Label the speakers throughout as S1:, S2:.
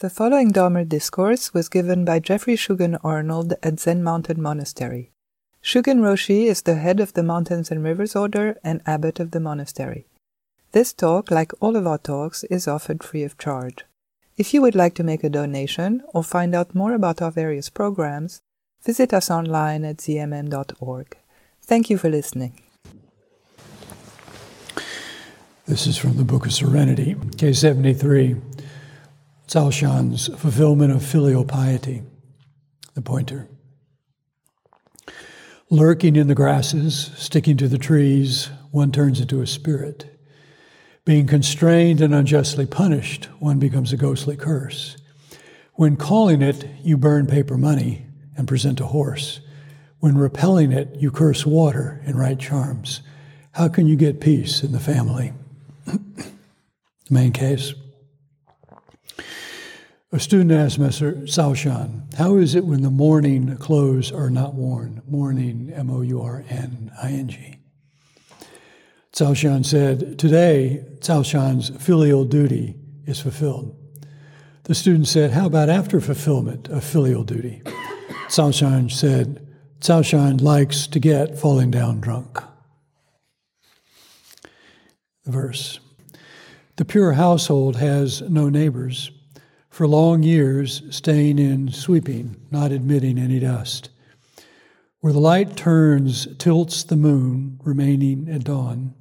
S1: The following Dharma discourse was given by Geoffrey Shugen Arnold at Zen Mountain Monastery. Shugen Roshi is the head of the Mountains and Rivers Order and abbot of the monastery. This talk, like all of our talks, is offered free of charge. If you would like to make a donation or find out more about our various programs, visit us online at zmm.org. Thank you for listening.
S2: This is from the Book of Serenity, K73. Cao Shan's fulfillment of filial piety, the pointer. Lurking in the grasses, sticking to the trees, one turns into a spirit. Being constrained and unjustly punished, one becomes a ghostly curse. When calling it, you burn paper money and present a horse. When repelling it, you curse water and write charms. How can you get peace in the family? The main case. A student asked Master Caoshan, How is it when the mourning clothes are not worn? Mourning, M O U R N I N G. Caoshan said, Today, Caoshan's filial duty is fulfilled. The student said, How about after fulfillment of filial duty? Caoshan said, Caoshan likes to get falling down drunk. The verse The pure household has no neighbors for long years staying in sweeping, not admitting any dust. Where the light turns, tilts the moon, remaining at dawn,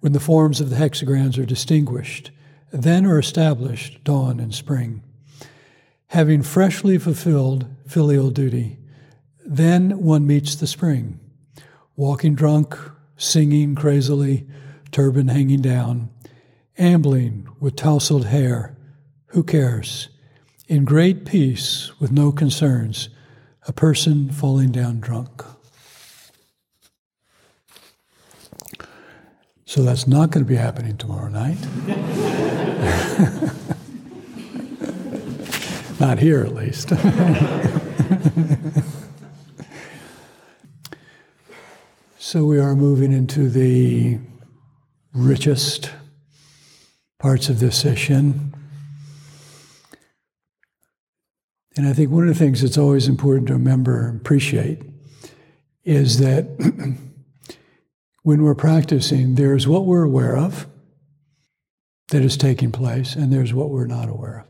S2: when the forms of the hexagrams are distinguished, then are established dawn and spring. Having freshly fulfilled filial duty, then one meets the spring, walking drunk, singing crazily, turban hanging down, ambling with tousled hair. Who cares? In great peace with no concerns, a person falling down drunk. So that's not going to be happening tomorrow night. not here, at least. so we are moving into the richest parts of this session. And I think one of the things that's always important to remember and appreciate is that when we're practicing, there's what we're aware of that is taking place, and there's what we're not aware of.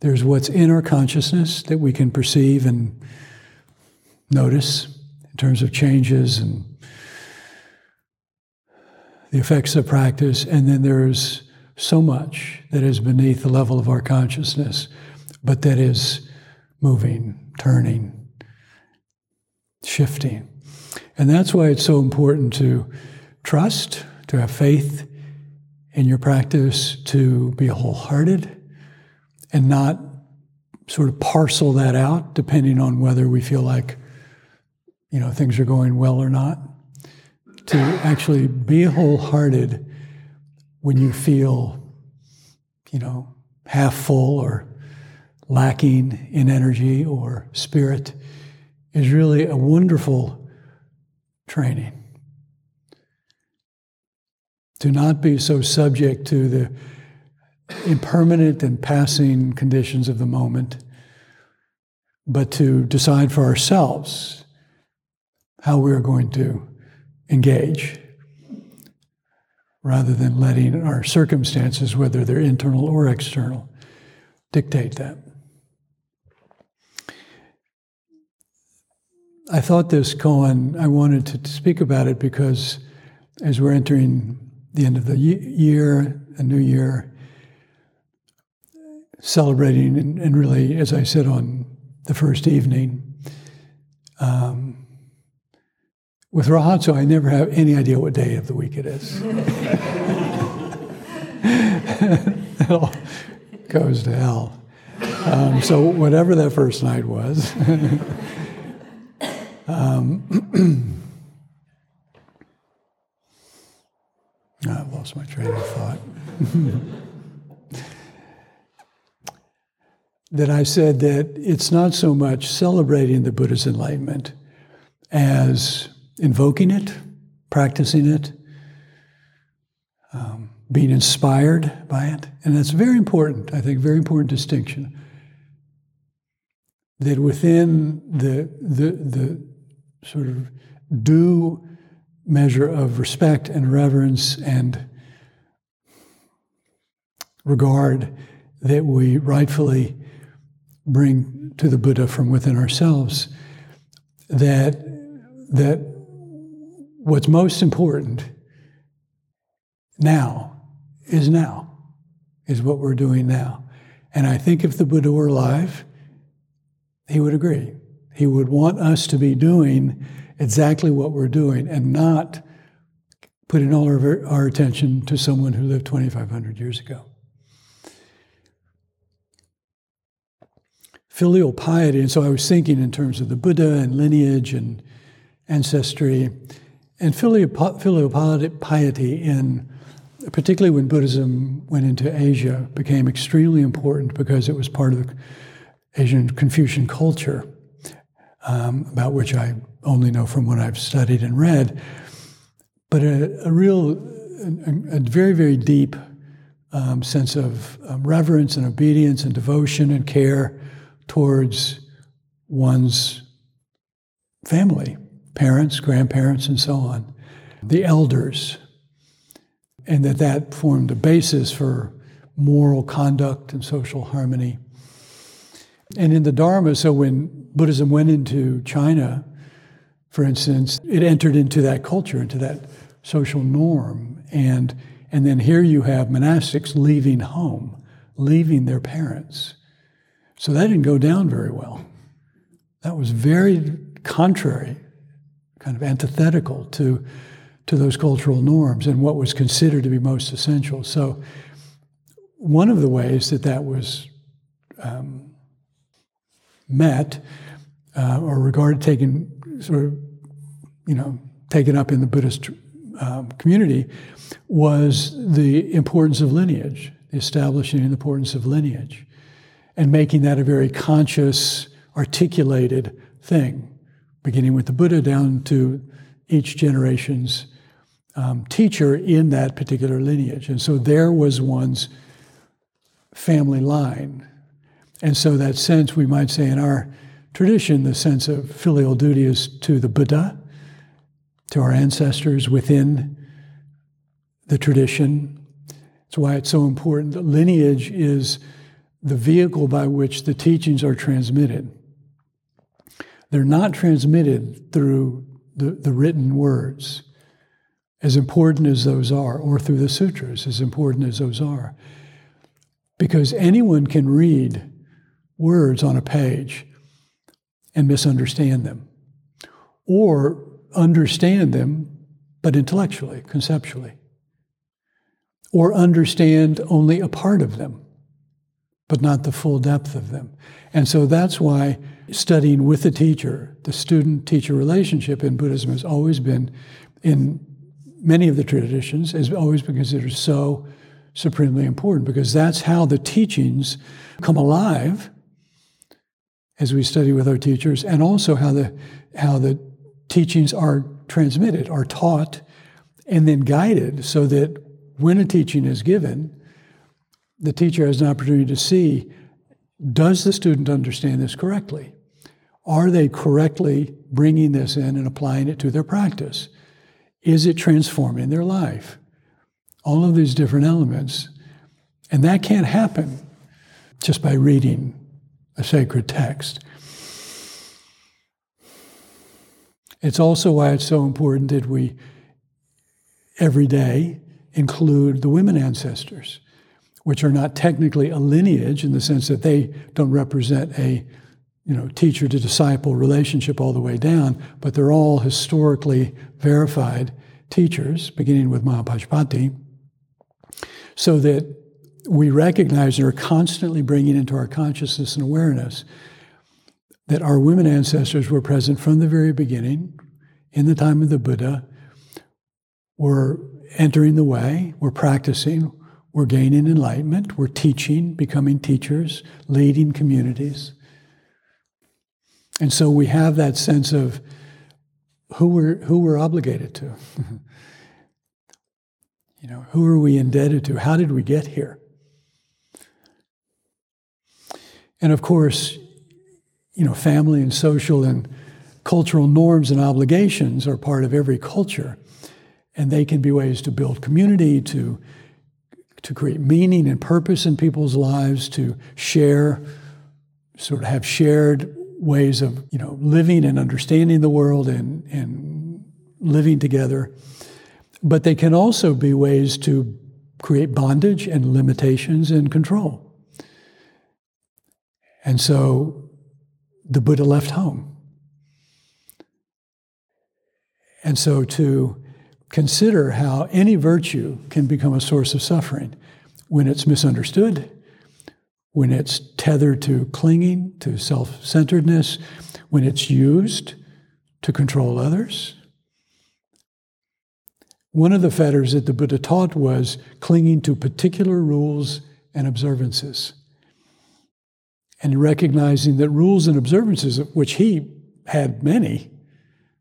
S2: There's what's in our consciousness that we can perceive and notice in terms of changes and the effects of practice, and then there's so much that is beneath the level of our consciousness, but that is moving, turning, shifting. And that's why it's so important to trust, to have faith in your practice, to be wholehearted, and not sort of parcel that out depending on whether we feel like you know things are going well or not. To actually be wholehearted when you feel, you know, half full or lacking in energy or spirit is really a wonderful training. To not be so subject to the impermanent and passing conditions of the moment, but to decide for ourselves how we're going to engage rather than letting our circumstances, whether they're internal or external, dictate that. I thought this koan, I wanted to speak about it because as we're entering the end of the year, a new year, celebrating, and, and really, as I said on the first evening, um, with Rohatsu, I never have any idea what day of the week it is. it all goes to hell. Um, so, whatever that first night was. Um, I lost my train of thought. that I said that it's not so much celebrating the Buddha's enlightenment as invoking it, practicing it, um, being inspired by it. And that's very important, I think, very important distinction. That within the, the, the sort of due measure of respect and reverence and regard that we rightfully bring to the Buddha from within ourselves, that, that what's most important now is now, is what we're doing now. And I think if the Buddha were alive, he would agree. He would want us to be doing exactly what we're doing and not putting all our, our attention to someone who lived 2,500 years ago. Filial piety, and so I was thinking in terms of the Buddha and lineage and ancestry, and filial, filial piety in particularly when Buddhism went into Asia, became extremely important because it was part of the Asian Confucian culture, um, about which I only know from what I've studied and read. But a, a real, a, a, very, very deep um, sense of um, reverence and obedience and devotion and care towards one's family, parents, grandparents, and so on, the elders and that that formed the basis for moral conduct and social harmony. And in the Dharma, so when Buddhism went into China, for instance, it entered into that culture, into that social norm. And, and then here you have monastics leaving home, leaving their parents. So that didn't go down very well. That was very contrary, kind of antithetical to to those cultural norms and what was considered to be most essential. So, one of the ways that that was um, met uh, or regarded, taken sort of, you know, taken up in the Buddhist um, community was the importance of lineage, the establishing the importance of lineage, and making that a very conscious, articulated thing, beginning with the Buddha down to each generation's um, teacher in that particular lineage. And so there was one's family line. And so, that sense, we might say in our tradition, the sense of filial duty is to the Buddha, to our ancestors within the tradition. That's why it's so important. The lineage is the vehicle by which the teachings are transmitted. They're not transmitted through the, the written words as important as those are, or through the sutras, as important as those are. Because anyone can read words on a page and misunderstand them, or understand them, but intellectually, conceptually, or understand only a part of them, but not the full depth of them. And so that's why studying with the teacher, the student teacher relationship in Buddhism has always been in many of the traditions has always been considered so supremely important because that's how the teachings come alive as we study with our teachers and also how the how the teachings are transmitted are taught and then guided so that when a teaching is given the teacher has an opportunity to see does the student understand this correctly are they correctly bringing this in and applying it to their practice is it transforming their life? All of these different elements. And that can't happen just by reading a sacred text. It's also why it's so important that we every day include the women ancestors, which are not technically a lineage in the sense that they don't represent a you know, teacher to disciple relationship all the way down, but they're all historically verified teachers, beginning with Mahapajapati, so that we recognize and are constantly bringing into our consciousness and awareness that our women ancestors were present from the very beginning, in the time of the Buddha, were entering the way, were practicing, we're gaining enlightenment, we're teaching, becoming teachers, leading communities. And so we have that sense of who we're, who we're obligated to. You know, who are we indebted to? How did we get here? And of course, you know, family and social and cultural norms and obligations are part of every culture. And they can be ways to build community, to, to create meaning and purpose in people's lives, to share, sort of have shared ways of, you know, living and understanding the world and, and living together. But they can also be ways to create bondage and limitations and control. And so the Buddha left home. And so to consider how any virtue can become a source of suffering when it's misunderstood, when it's tethered to clinging, to self centeredness, when it's used to control others. One of the fetters that the Buddha taught was clinging to particular rules and observances and recognizing that rules and observances, which he had many,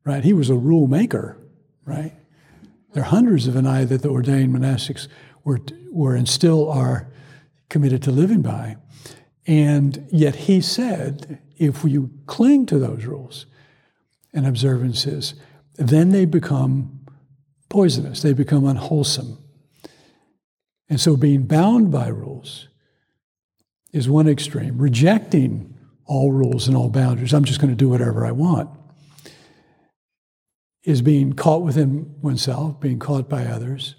S2: right? He was a rule maker, right? There are hundreds of anai that the ordained monastics were, were and still are committed to living by. And yet he said, if you cling to those rules and observances, then they become poisonous, they become unwholesome. And so being bound by rules is one extreme, rejecting all rules and all boundaries. I'm just going to do whatever I want. Is being caught within oneself, being caught by others.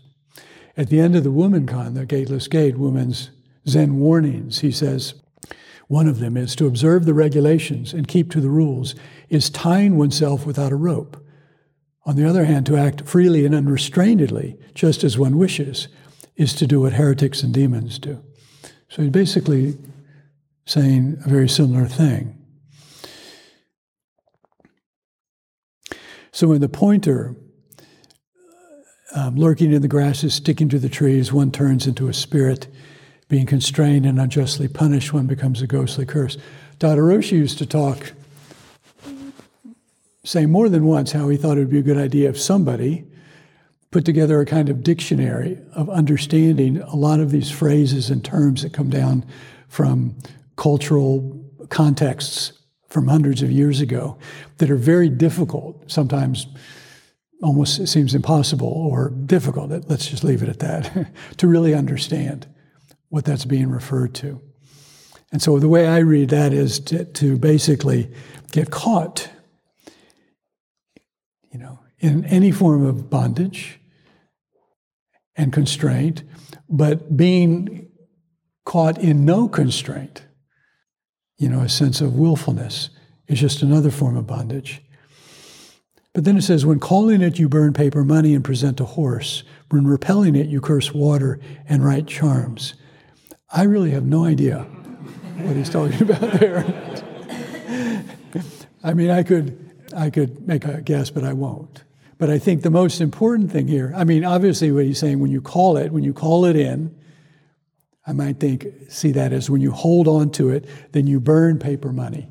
S2: At the end of the Wumenkuan, the Gateless Gate, Wumen's Zen warnings, he says, one of them is to observe the regulations and keep to the rules, is tying oneself without a rope. On the other hand, to act freely and unrestrainedly, just as one wishes, is to do what heretics and demons do. So he's basically saying a very similar thing. So in the pointer, um, lurking in the grasses, sticking to the trees, one turns into a spirit. Being constrained and unjustly punished, one becomes a ghostly curse. Daido Roshi used to talk, say more than once, how he thought it would be a good idea if somebody put together a kind of dictionary of understanding a lot of these phrases and terms that come down from cultural contexts from hundreds of years ago that are very difficult, sometimes almost it seems impossible or difficult, let's just leave it at that, to really understand what that's being referred to. And so the way I read that is to, to basically get caught, you know, in any form of bondage, and constraint, but being caught in no constraint, you know, a sense of willfulness, is just another form of bondage. But then it says, when calling it, you burn paper money and present a horse. When repelling it, you curse water and write charms. I really have no idea what he's talking about there. I mean, I could, I could make a guess, but I won't. But I think the most important thing here, I mean, obviously, what he's saying, when you call it, when you call it in, I might think, see that as when you hold on to it, then you burn paper money.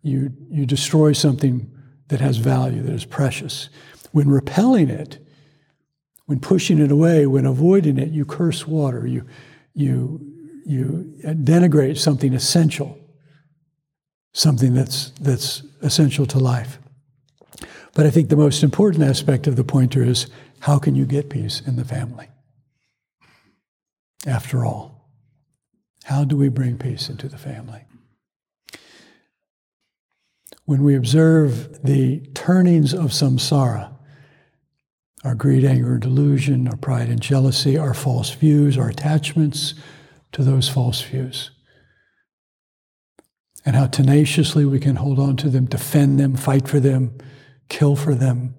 S2: You, you destroy something that has value, that is precious. When repelling it, when pushing it away, when avoiding it, you curse water, you, you, you denigrate something essential, something that's, that's essential to life. But I think the most important aspect of the pointer is how can you get peace in the family? After all, how do we bring peace into the family? When we observe the turnings of samsara, our greed, anger, delusion, our pride and jealousy, our false views, our attachments to those false views, and how tenaciously we can hold on to them, defend them, fight for them, kill for them.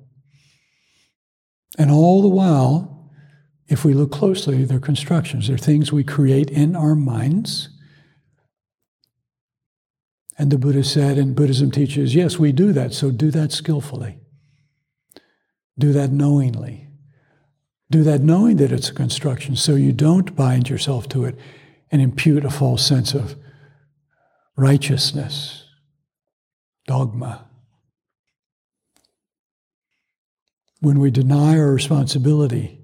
S2: And all the while, if we look closely, they're constructions. They're things we create in our minds. And the Buddha said, and Buddhism teaches, yes, we do that, so do that skillfully. Do that knowingly. Do that knowing that it's a construction, so you don't bind yourself to it and impute a false sense of righteousness, dogma. When we deny our responsibility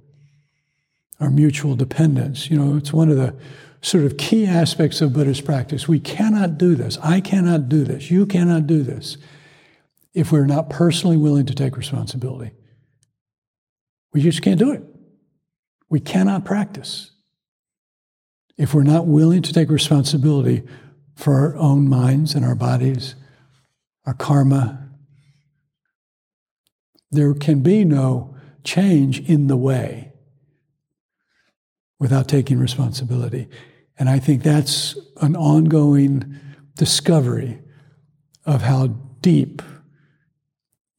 S2: our mutual dependence. You know, it's one of the sort of key aspects of Buddhist practice. We cannot do this. I cannot do this. You cannot do this if we're not personally willing to take responsibility. We just can't do it. We cannot practice if we're not willing to take responsibility for our own minds and our bodies, our karma. There can be no change in the way without taking responsibility. And I think that's an ongoing discovery of how deep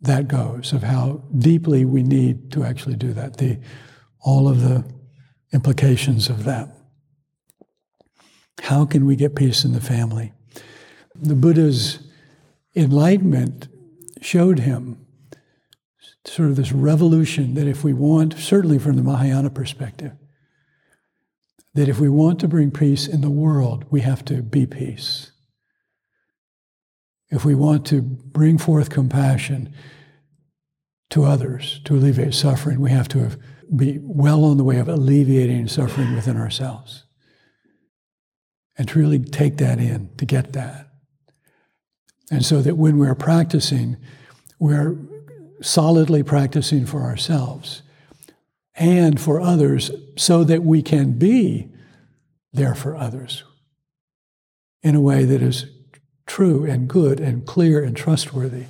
S2: that goes, of how deeply we need to actually do that, the, all of the implications of that. How can we get peace in the family? The Buddha's enlightenment showed him sort of this revolution that if we want, certainly from the Mahayana perspective, that if we want to bring peace in the world, we have to be peace. If we want to bring forth compassion to others, to alleviate suffering, we have to be well on the way of alleviating suffering within ourselves. And to really take that in, to get that. And so that when we're practicing, we're solidly practicing for ourselves and for others so that we can be there for others in a way that is true and good and clear and trustworthy.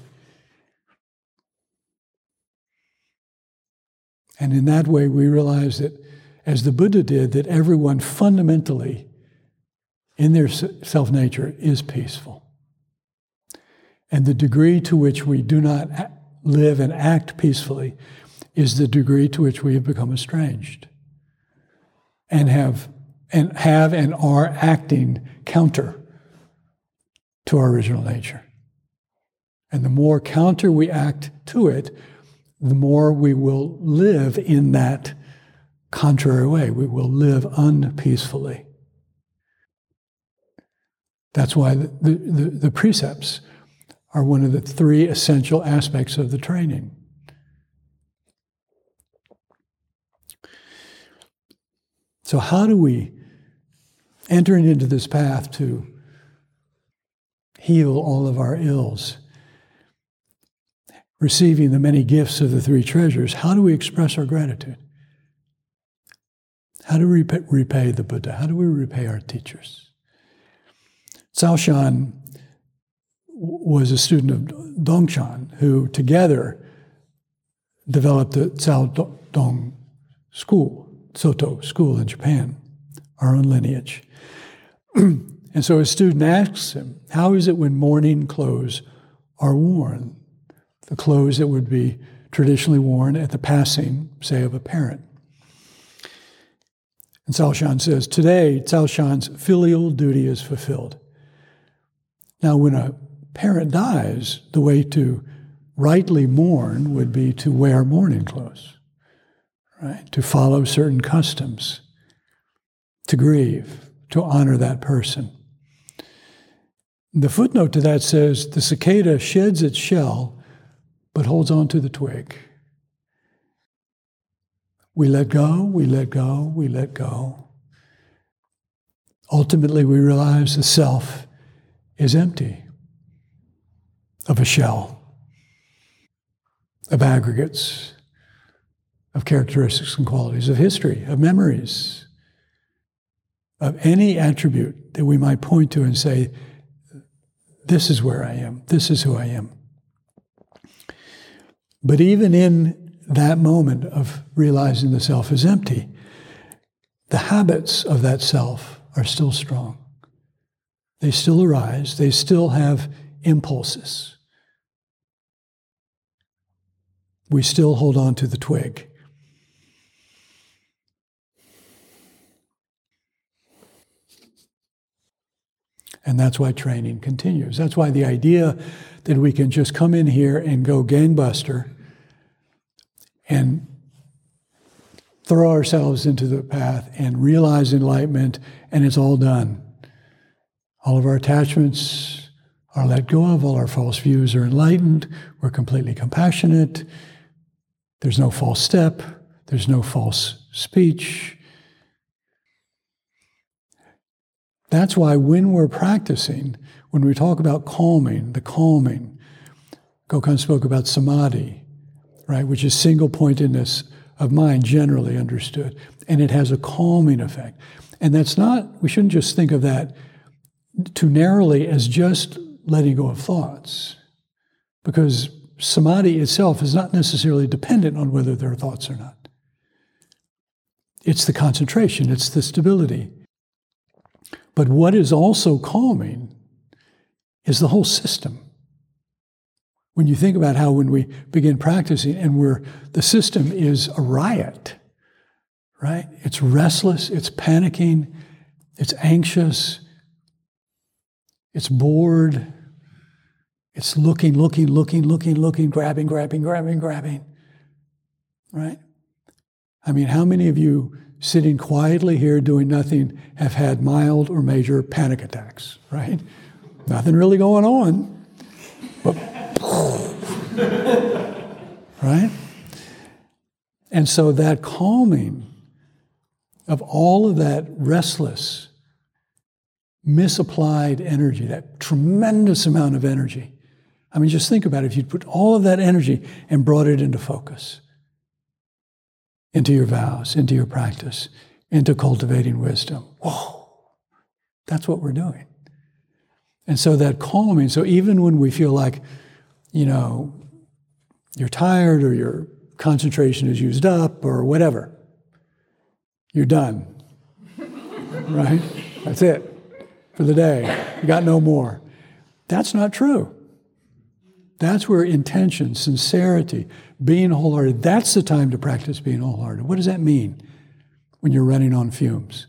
S2: And in that way, we realize that, as the Buddha did, that everyone fundamentally, in their self nature, is peaceful. And the degree to which we do not live and act peacefully is the degree to which we have become estranged and have and have and are acting counter to our original nature. And the more counter we act to it, the more we will live in that contrary way. We will live unpeacefully. That's why the, the, the, precepts are one of the three essential aspects of the training. So, how do we, entering into this path to heal all of our ills, receiving the many gifts of the three treasures, how do we express our gratitude? How do we repay the Buddha? How do we repay our teachers? Shan was a student of Dongshan, who together developed the Cao Dong school. Soto school in Japan, our own lineage. and so a student asks him, How is it when mourning clothes are worn? The clothes that would be traditionally worn at the passing, say, of a parent. And Cao Shan says, Today, Cao Shan's filial duty is fulfilled. Now, when a parent dies, the way to rightly mourn would be to wear mourning clothes right? To follow certain customs, to grieve, to honor that person. The footnote to that says the cicada sheds its shell but holds on to the twig. We let go, we let go, we let go. Ultimately, we realize the self is empty of a shell, of aggregates, of characteristics and qualities, of history, of memories, of any attribute that we might point to and say, this is where I am, this is who I am. But even in that moment of realizing the self is empty, the habits of that self are still strong. They still arise, they still have impulses. We still hold on to the twig. And that's why training continues. That's why the idea that we can just come in here and go gangbuster and throw ourselves into the path and realize enlightenment and it's all done. All of our attachments are let go of, all our false views are enlightened, we're completely compassionate, there's no false step, there's no false speech. That's why when we're practicing, when we talk about calming, the calming, Gokhan spoke about samadhi, right, which is single pointedness of mind, generally understood, and it has a calming effect. And that's not, we shouldn't just think of that too narrowly as just letting go of thoughts, because samadhi itself is not necessarily dependent on whether there are thoughts or not. It's the concentration, it's the stability. But what is also calming is the whole system. When you think about how when we begin practicing and we're the system is a riot, right? It's restless, it's panicking, it's anxious, it's bored, it's looking, looking, looking, looking, looking, grabbing, grabbing, grabbing, grabbing, right? I mean, how many of you sitting quietly here doing nothing have had mild or major panic attacks, right? Nothing really going on, but right? And so that calming of all of that restless, misapplied energy, that tremendous amount of energy. I mean, just think about it. If you'd put all of that energy and brought it into focus, into your vows, into your practice, into cultivating wisdom. Whoa, that's what we're doing. And so that calming, so even when we feel like, you know, you're tired or your concentration is used up or whatever, you're done. right? That's it for the day. You got no more. That's not true. That's where intention, sincerity, being wholehearted, that's the time to practice being wholehearted. What does that mean when you're running on fumes?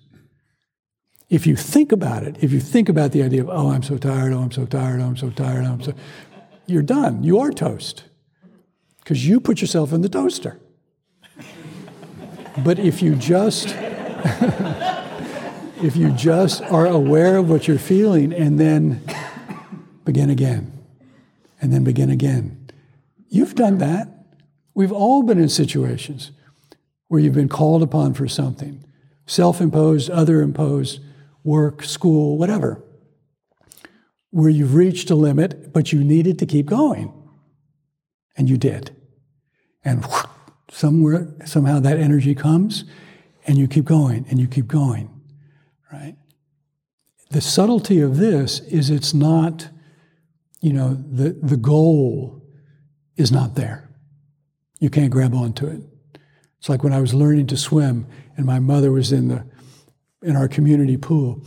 S2: If you think about it, if you think about the idea of, oh, I'm so tired, oh, I'm so tired, oh, I'm so tired, oh, I'm so, you're done. You are toast. Because you put yourself in the toaster. but if you just, if you just are aware of what you're feeling and then begin again, and then begin again, you've done that. We've all been in situations where you've been called upon for something self imposed, other imposed, work, school, whatever, where you've reached a limit, but you needed to keep going. And you did. And somewhere, somehow that energy comes, and you keep going, and you keep going, right? The subtlety of this is it's not, you know, the, the goal is not there. You can't grab onto it. It's like when I was learning to swim and my mother was in the in our community pool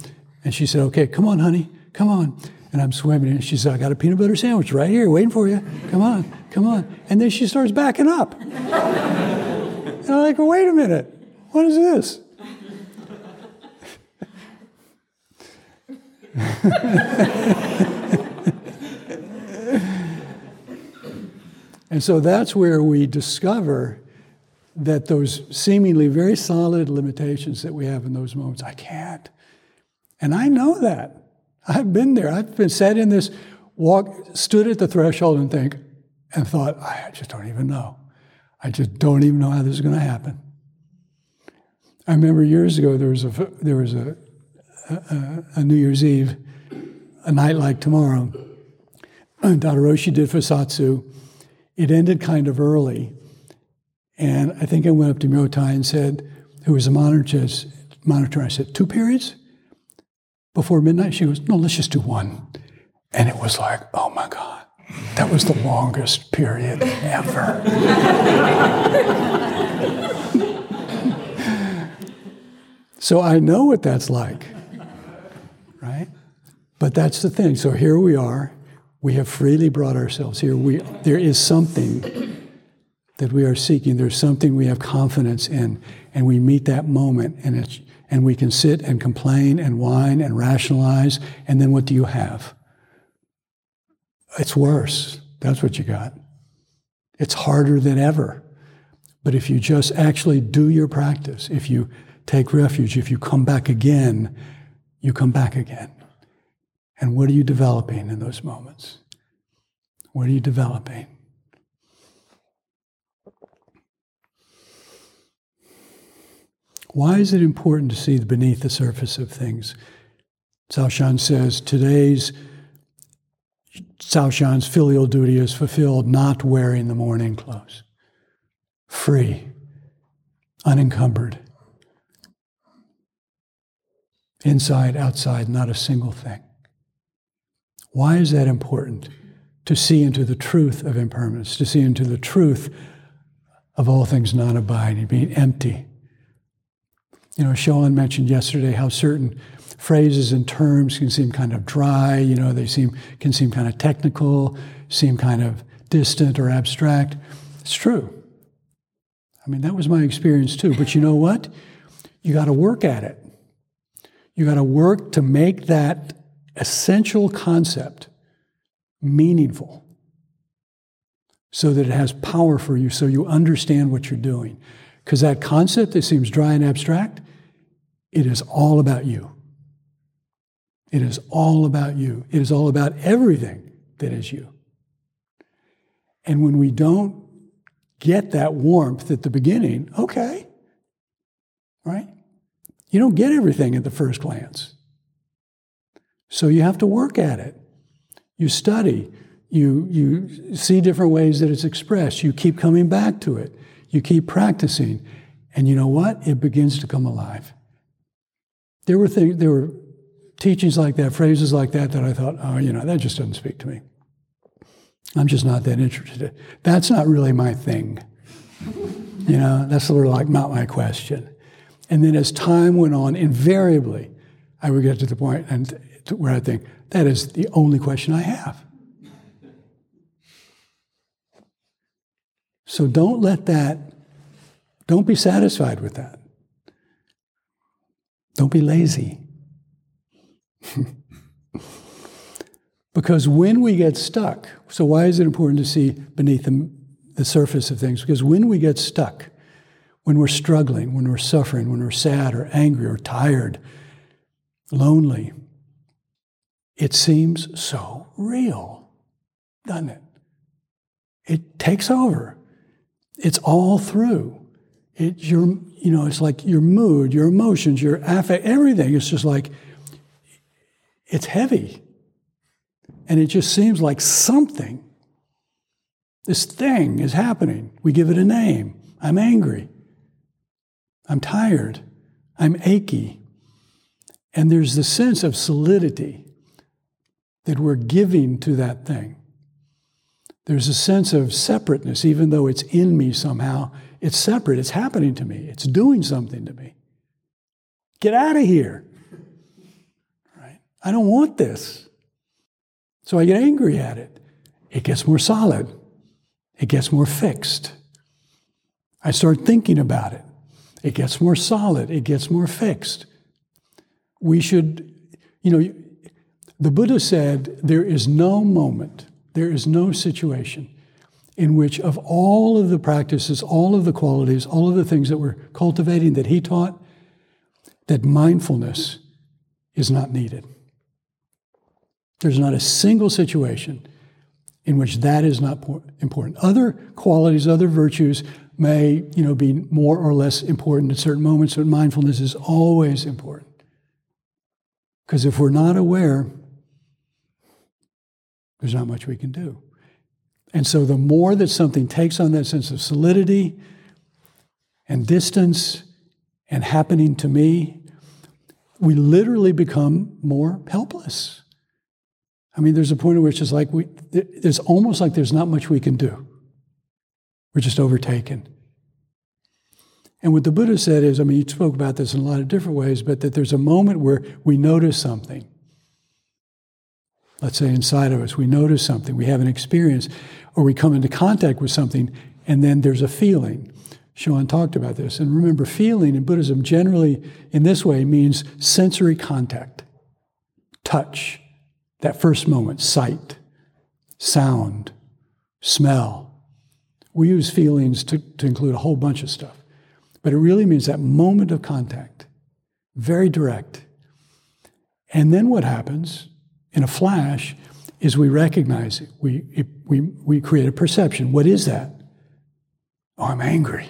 S2: and she said, "Okay, come on, honey, come on." And I'm swimming and she said, "I got a peanut butter sandwich right here waiting for you. Come on, come on." And then she starts backing up. and I'm like, well, "Wait a minute. What is this?" And so that's where we discover that those seemingly very solid limitations that we have in those moments, I can't. And I know that. I've been there. I've been sat in this walk, stood at the threshold and think, and thought, I just don't even know. I just don't even know how this is going to happen. I remember years ago there was a there was a, a, a New Year's Eve, a night like tomorrow. Daido Roshi did Fusatsu, it ended kind of early. And I think I went up to Myotai and said, who was a monitor, monitor, I said, two periods before midnight? She goes, no, let's just do one. And it was like, oh my God, that was the longest period ever. so I know what that's like, right? But that's the thing. So here we are we have freely brought ourselves here. We, there is something that we are seeking. There's something we have confidence in, and we meet that moment, and it's, and we can sit and complain and whine and rationalize, and then what do you have? It's worse. That's what you got. It's harder than ever. But if you just actually do your practice, if you take refuge, if you come back again, you come back again. And what are you developing in those moments? What are you developing? Why is it important to see beneath the surface of things? Cao Shan says today's Shan's filial duty is fulfilled not wearing the mourning clothes. Free, unencumbered. Inside, outside, not a single thing. Why is that important? To see into the truth of impermanence, to see into the truth of all things non abiding, being empty. You know, Sean mentioned yesterday how certain phrases and terms can seem kind of dry, you know, they seem, can seem kind of technical, seem kind of distant or abstract. It's true. I mean, that was my experience too. But you know what? You got to work at it. You got to work to make that essential concept meaningful so that it has power for you, so you understand what you're doing. Because that concept that seems dry and abstract, it is all about you. It is all about you. It is all about everything that is you. And when we don't get that warmth at the beginning, okay, right? You don't get everything at the first glance. So you have to work at it. You study. You, you see different ways that it's expressed. You keep coming back to it. You keep practicing. And you know what? It begins to come alive. There were, things, there were teachings like that, phrases like that, that I thought, oh, you know, that just doesn't speak to me. I'm just not that interested. That's not really my thing. You know, that's sort of like not my question. And then as time went on, invariably, I would get to the point and where I think, that is the only question I have. So don't let that, don't be satisfied with that. Don't be lazy. because when we get stuck, so why is it important to see beneath the, the surface of things? Because when we get stuck, when we're struggling, when we're suffering, when we're sad or angry or tired, lonely, it seems so real, doesn't it? It takes over. It's all through. It, your, you know, it's like your mood, your emotions, your affect, everything. It's just like, it's heavy. And it just seems like something, this thing is happening. We give it a name. I'm angry. I'm tired. I'm achy. And there's the sense of solidity that we're giving to that thing. There's a sense of separateness, even though it's in me somehow. It's separate, it's happening to me, it's doing something to me. Get out of here. Right? I don't want this. So I get angry at it. It gets more solid, it gets more fixed. I start thinking about it. It gets more solid, it gets more fixed. We should, you know, the Buddha said there is no moment, there is no situation in which, of all of the practices, all of the qualities, all of the things that we're cultivating that he taught, that mindfulness is not needed. There's not a single situation in which that is not important. Other qualities, other virtues may, you know, be more or less important at certain moments, but mindfulness is always important. Because if we're not aware, there's not much we can do. And so the more that something takes on that sense of solidity and distance and happening to me, we literally become more helpless. I mean, there's a point at which it's like we, it's almost like there's not much we can do. We're just overtaken. And what the Buddha said is, I mean, he spoke about this in a lot of different ways, but that there's a moment where we notice something let's say inside of us, we notice something, we have an experience, or we come into contact with something, and then there's a feeling. Sean talked about this. And remember, feeling in Buddhism generally in this way means sensory contact, touch, that first moment, sight, sound, smell. We use feelings to, to include a whole bunch of stuff. But it really means that moment of contact, very direct. And then what happens in a flash is we recognize it. We, it, we, we create a perception. What is that? Oh, I'm angry.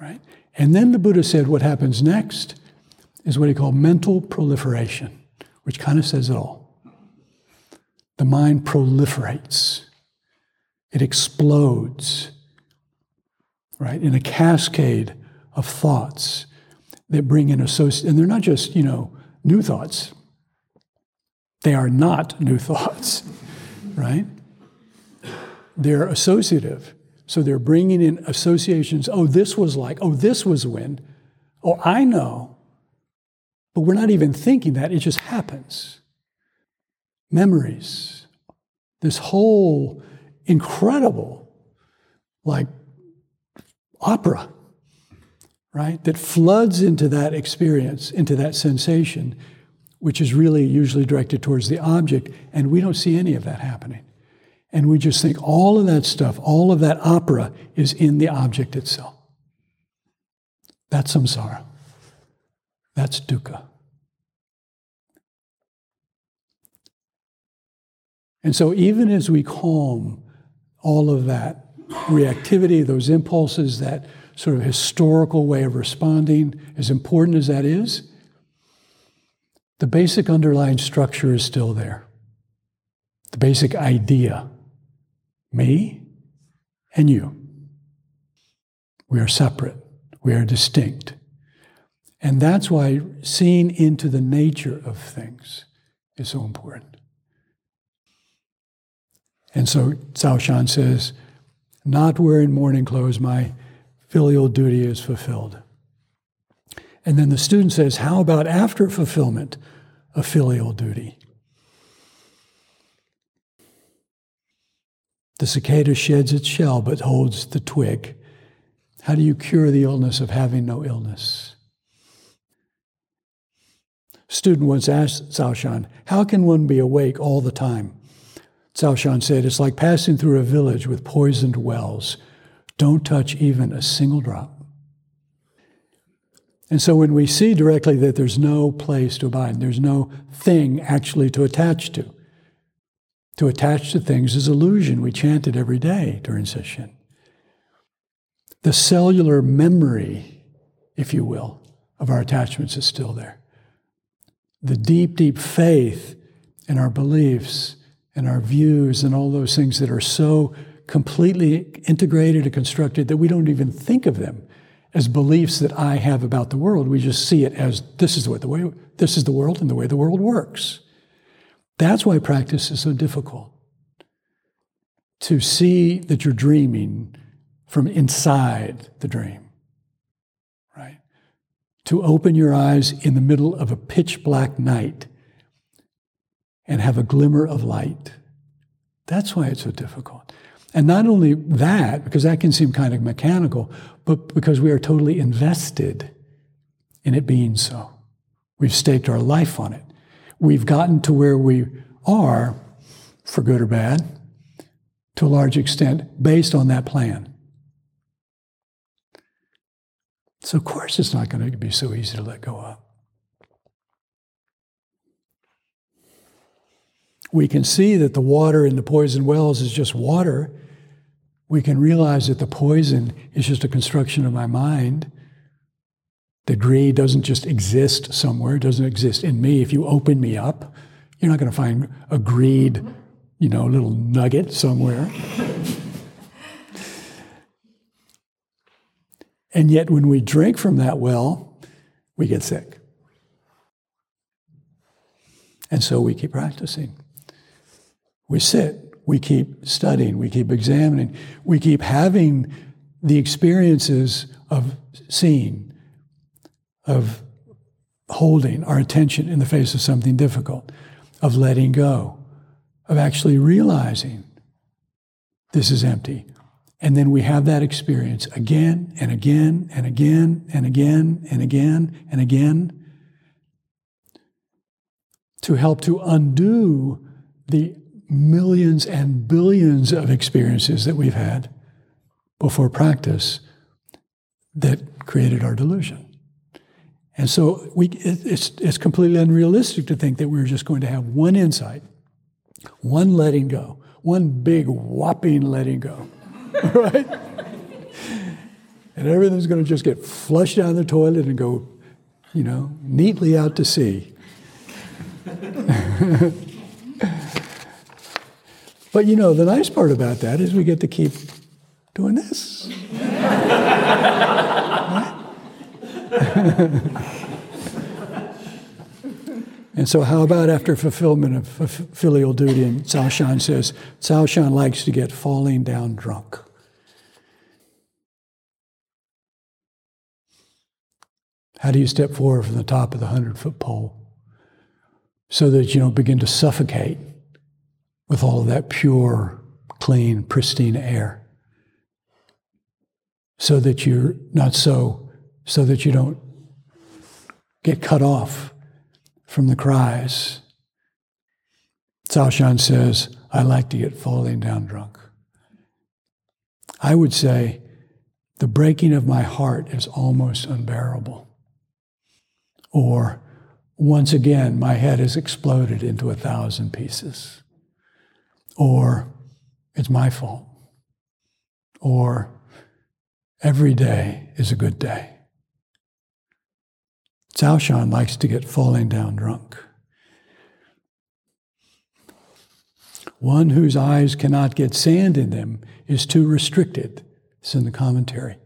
S2: Right? And then the Buddha said what happens next is what he called mental proliferation which kind of says it all. The mind proliferates, it explodes, right, in a cascade of thoughts that bring in associate, and they're not just, you know, new thoughts. They are not new thoughts, right? They're associative. So they're bringing in associations. Oh, this was like, oh, this was when. Oh, I know. But we're not even thinking that, it just happens. Memories. This whole incredible, like, opera, right? That floods into that experience, into that sensation, which is really usually directed towards the object, and we don't see any of that happening. And we just think all of that stuff, all of that opera is in the object itself. That's samsara. That's dukkha. And so, even as we calm all of that reactivity, those impulses, that sort of historical way of responding, as important as that is, the basic underlying structure is still there. The basic idea me and you. We are separate, we are distinct. And that's why seeing into the nature of things is so important. And so Caoshan says, not wearing mourning clothes, my filial duty is fulfilled. And then the student says, how about after fulfillment of filial duty? The cicada sheds its shell but holds the twig. How do you cure the illness of having no illness? Student once asked Caoshan, How can one be awake all the time? Caoshan said, It's like passing through a village with poisoned wells. Don't touch even a single drop. And so when we see directly that there's no place to abide, there's no thing actually to attach to, to attach to things is illusion. We chant it every day during session. The cellular memory, if you will, of our attachments is still there. The deep, deep faith in our beliefs and our views and all those things that are so completely integrated and constructed that we don't even think of them as beliefs that I have about the world. We just see it as this is the way the way this is the world and the way the world works. That's why practice is so difficult. To see that you're dreaming from inside the dream, right? To open your eyes in the middle of a pitch black night and have a glimmer of light. That's why it's so difficult. And not only that, because that can seem kind of mechanical, but because we are totally invested in it being so. We've staked our life on it we've gotten to where we are, for good or bad, to a large extent, based on that plan. So, of course, it's not going to be so easy to let go of. We can see that the water in the poison wells is just water. We can realize that the poison is just a construction of my mind. The greed doesn't just exist somewhere, it doesn't exist in me. If you open me up, you're not going to find a greed, you know, little nugget somewhere. and yet, when we drink from that well, we get sick. And so we keep practicing. We sit, we keep studying, we keep examining, we keep having the experiences of seeing, of holding our attention in the face of something difficult, of letting go, of actually realizing this is empty. And then we have that experience again and again and again and again and again and again to help to undo the millions and billions of experiences that we've had before practice that created our delusion. And so we, it, it's, it's completely unrealistic to think that we're just going to have one insight, one letting go, one big whopping letting go, right? and everything's going to just get flushed down the toilet and go, you know, neatly out to sea. but you know, the nice part about that is we get to keep doing this. and so, how about after fulfillment of filial duty? And Caoshan says, Caoshan likes to get falling down drunk. How do you step forward from the top of the 100 foot pole so that you don't begin to suffocate with all of that pure, clean, pristine air? So that you're not so, so that you don't get cut off from the cries. Caoshan says, I like to get falling down drunk. I would say the breaking of my heart is almost unbearable. Or, once again, my head has exploded into a thousand pieces. Or, it's my fault. Or, every day is a good day. Caoshan likes to get falling down drunk. One whose eyes cannot get sand in them is too restricted. It's in the commentary.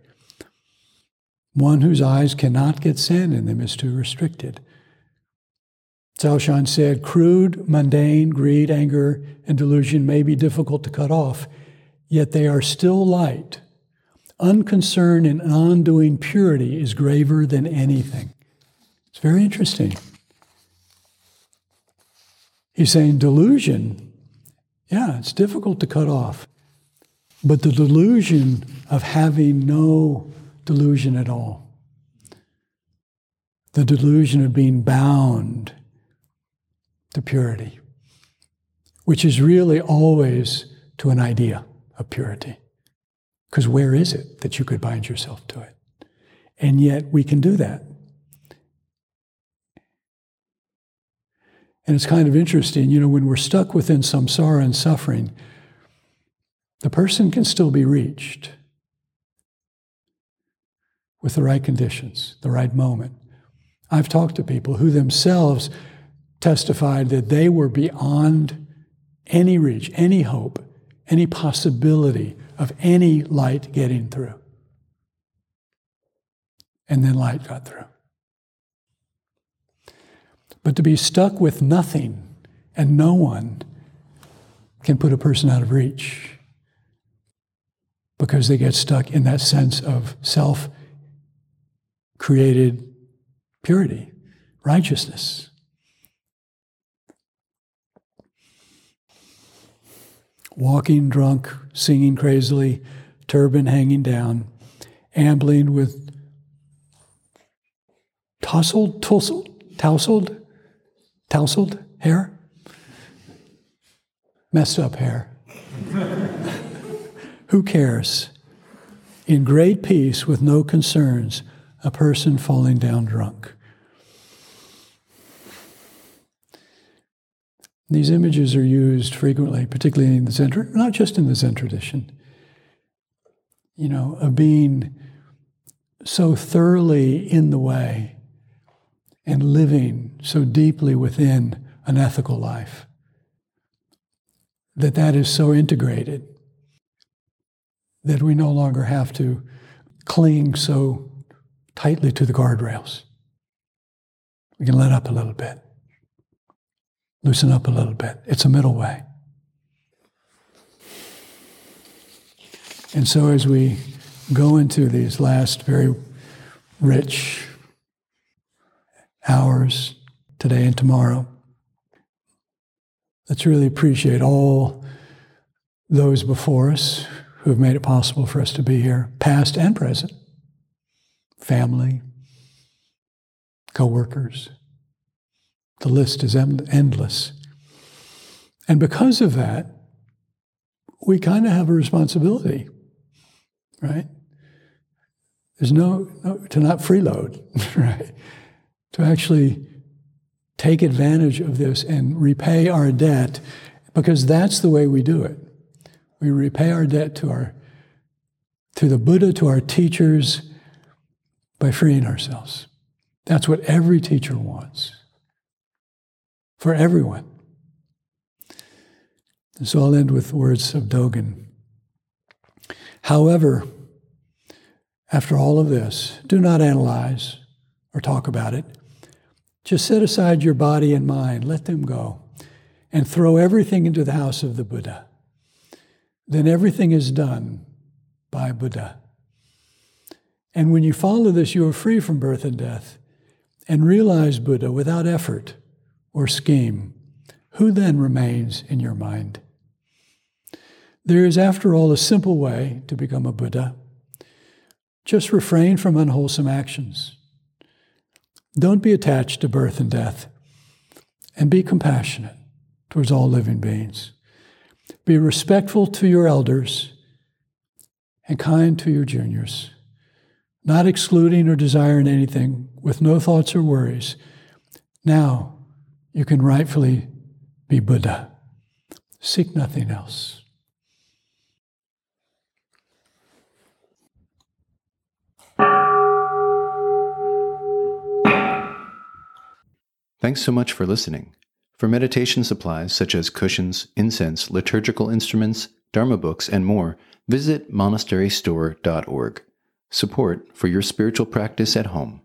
S2: One whose eyes cannot get sand in them is too restricted. Caoshan said, crude, mundane, greed, anger, and delusion may be difficult to cut off, yet they are still light. Unconcern and undoing purity is graver than anything. It's very interesting. He's saying delusion, yeah, it's difficult to cut off. But the delusion of having no delusion at all. The delusion of being bound to purity, which is really always to an idea of purity. Because where is it that you could bind yourself to it? And yet we can do that. And it's kind of interesting, you know, when we're stuck within samsara and suffering, the person can still be reached with the right conditions, the right moment. I've talked to people who themselves testified that they were beyond any reach, any hope, any possibility of any light getting through. And then light got through. But to be stuck with nothing and no one can put a person out of reach because they get stuck in that sense of self created purity, righteousness. Walking drunk, singing crazily, turban hanging down, ambling with tousled, tousled, tousled, tousled hair, messed up hair. Who cares? In great peace with no concerns, a person falling down drunk. These images are used frequently, particularly in the Zen, not just in the Zen tradition. You know, of being so thoroughly in the way and living so deeply within an ethical life that that is so integrated that we no longer have to cling so tightly to the guardrails. We can let up a little bit, loosen up a little bit. It's a middle way. And so, as we go into these last very rich hours today and tomorrow, let's really appreciate all those before us who have made it possible for us to be here, past and present family, co-workers. The list is endless. And because of that, we kind of have a responsibility, right? There's no, no to not freeload, right? To actually take advantage of this and repay our debt because that's the way we do it. We repay our debt to our to the Buddha, to our teachers, by freeing ourselves. That's what every teacher wants. For everyone. And so I'll end with words of Dogen. However, after all of this, do not analyze or talk about it. Just set aside your body and mind, let them go, and throw everything into the house of the Buddha. Then everything is done by Buddha. And when you follow this, you are free from birth and death and realize Buddha without effort or scheme. Who then remains in your mind? There is, after all, a simple way to become a Buddha. Just refrain from unwholesome actions. Don't be attached to birth and death, and be compassionate towards all living beings. Be respectful to your elders and kind to your juniors, not excluding or desiring anything, with no thoughts or worries. Now you can rightfully be Buddha. Seek nothing else.
S3: Thanks so much for listening. For meditation supplies such as cushions, incense, liturgical instruments, Dharma books, and more, visit monasterystore.org. Support for your spiritual practice at home.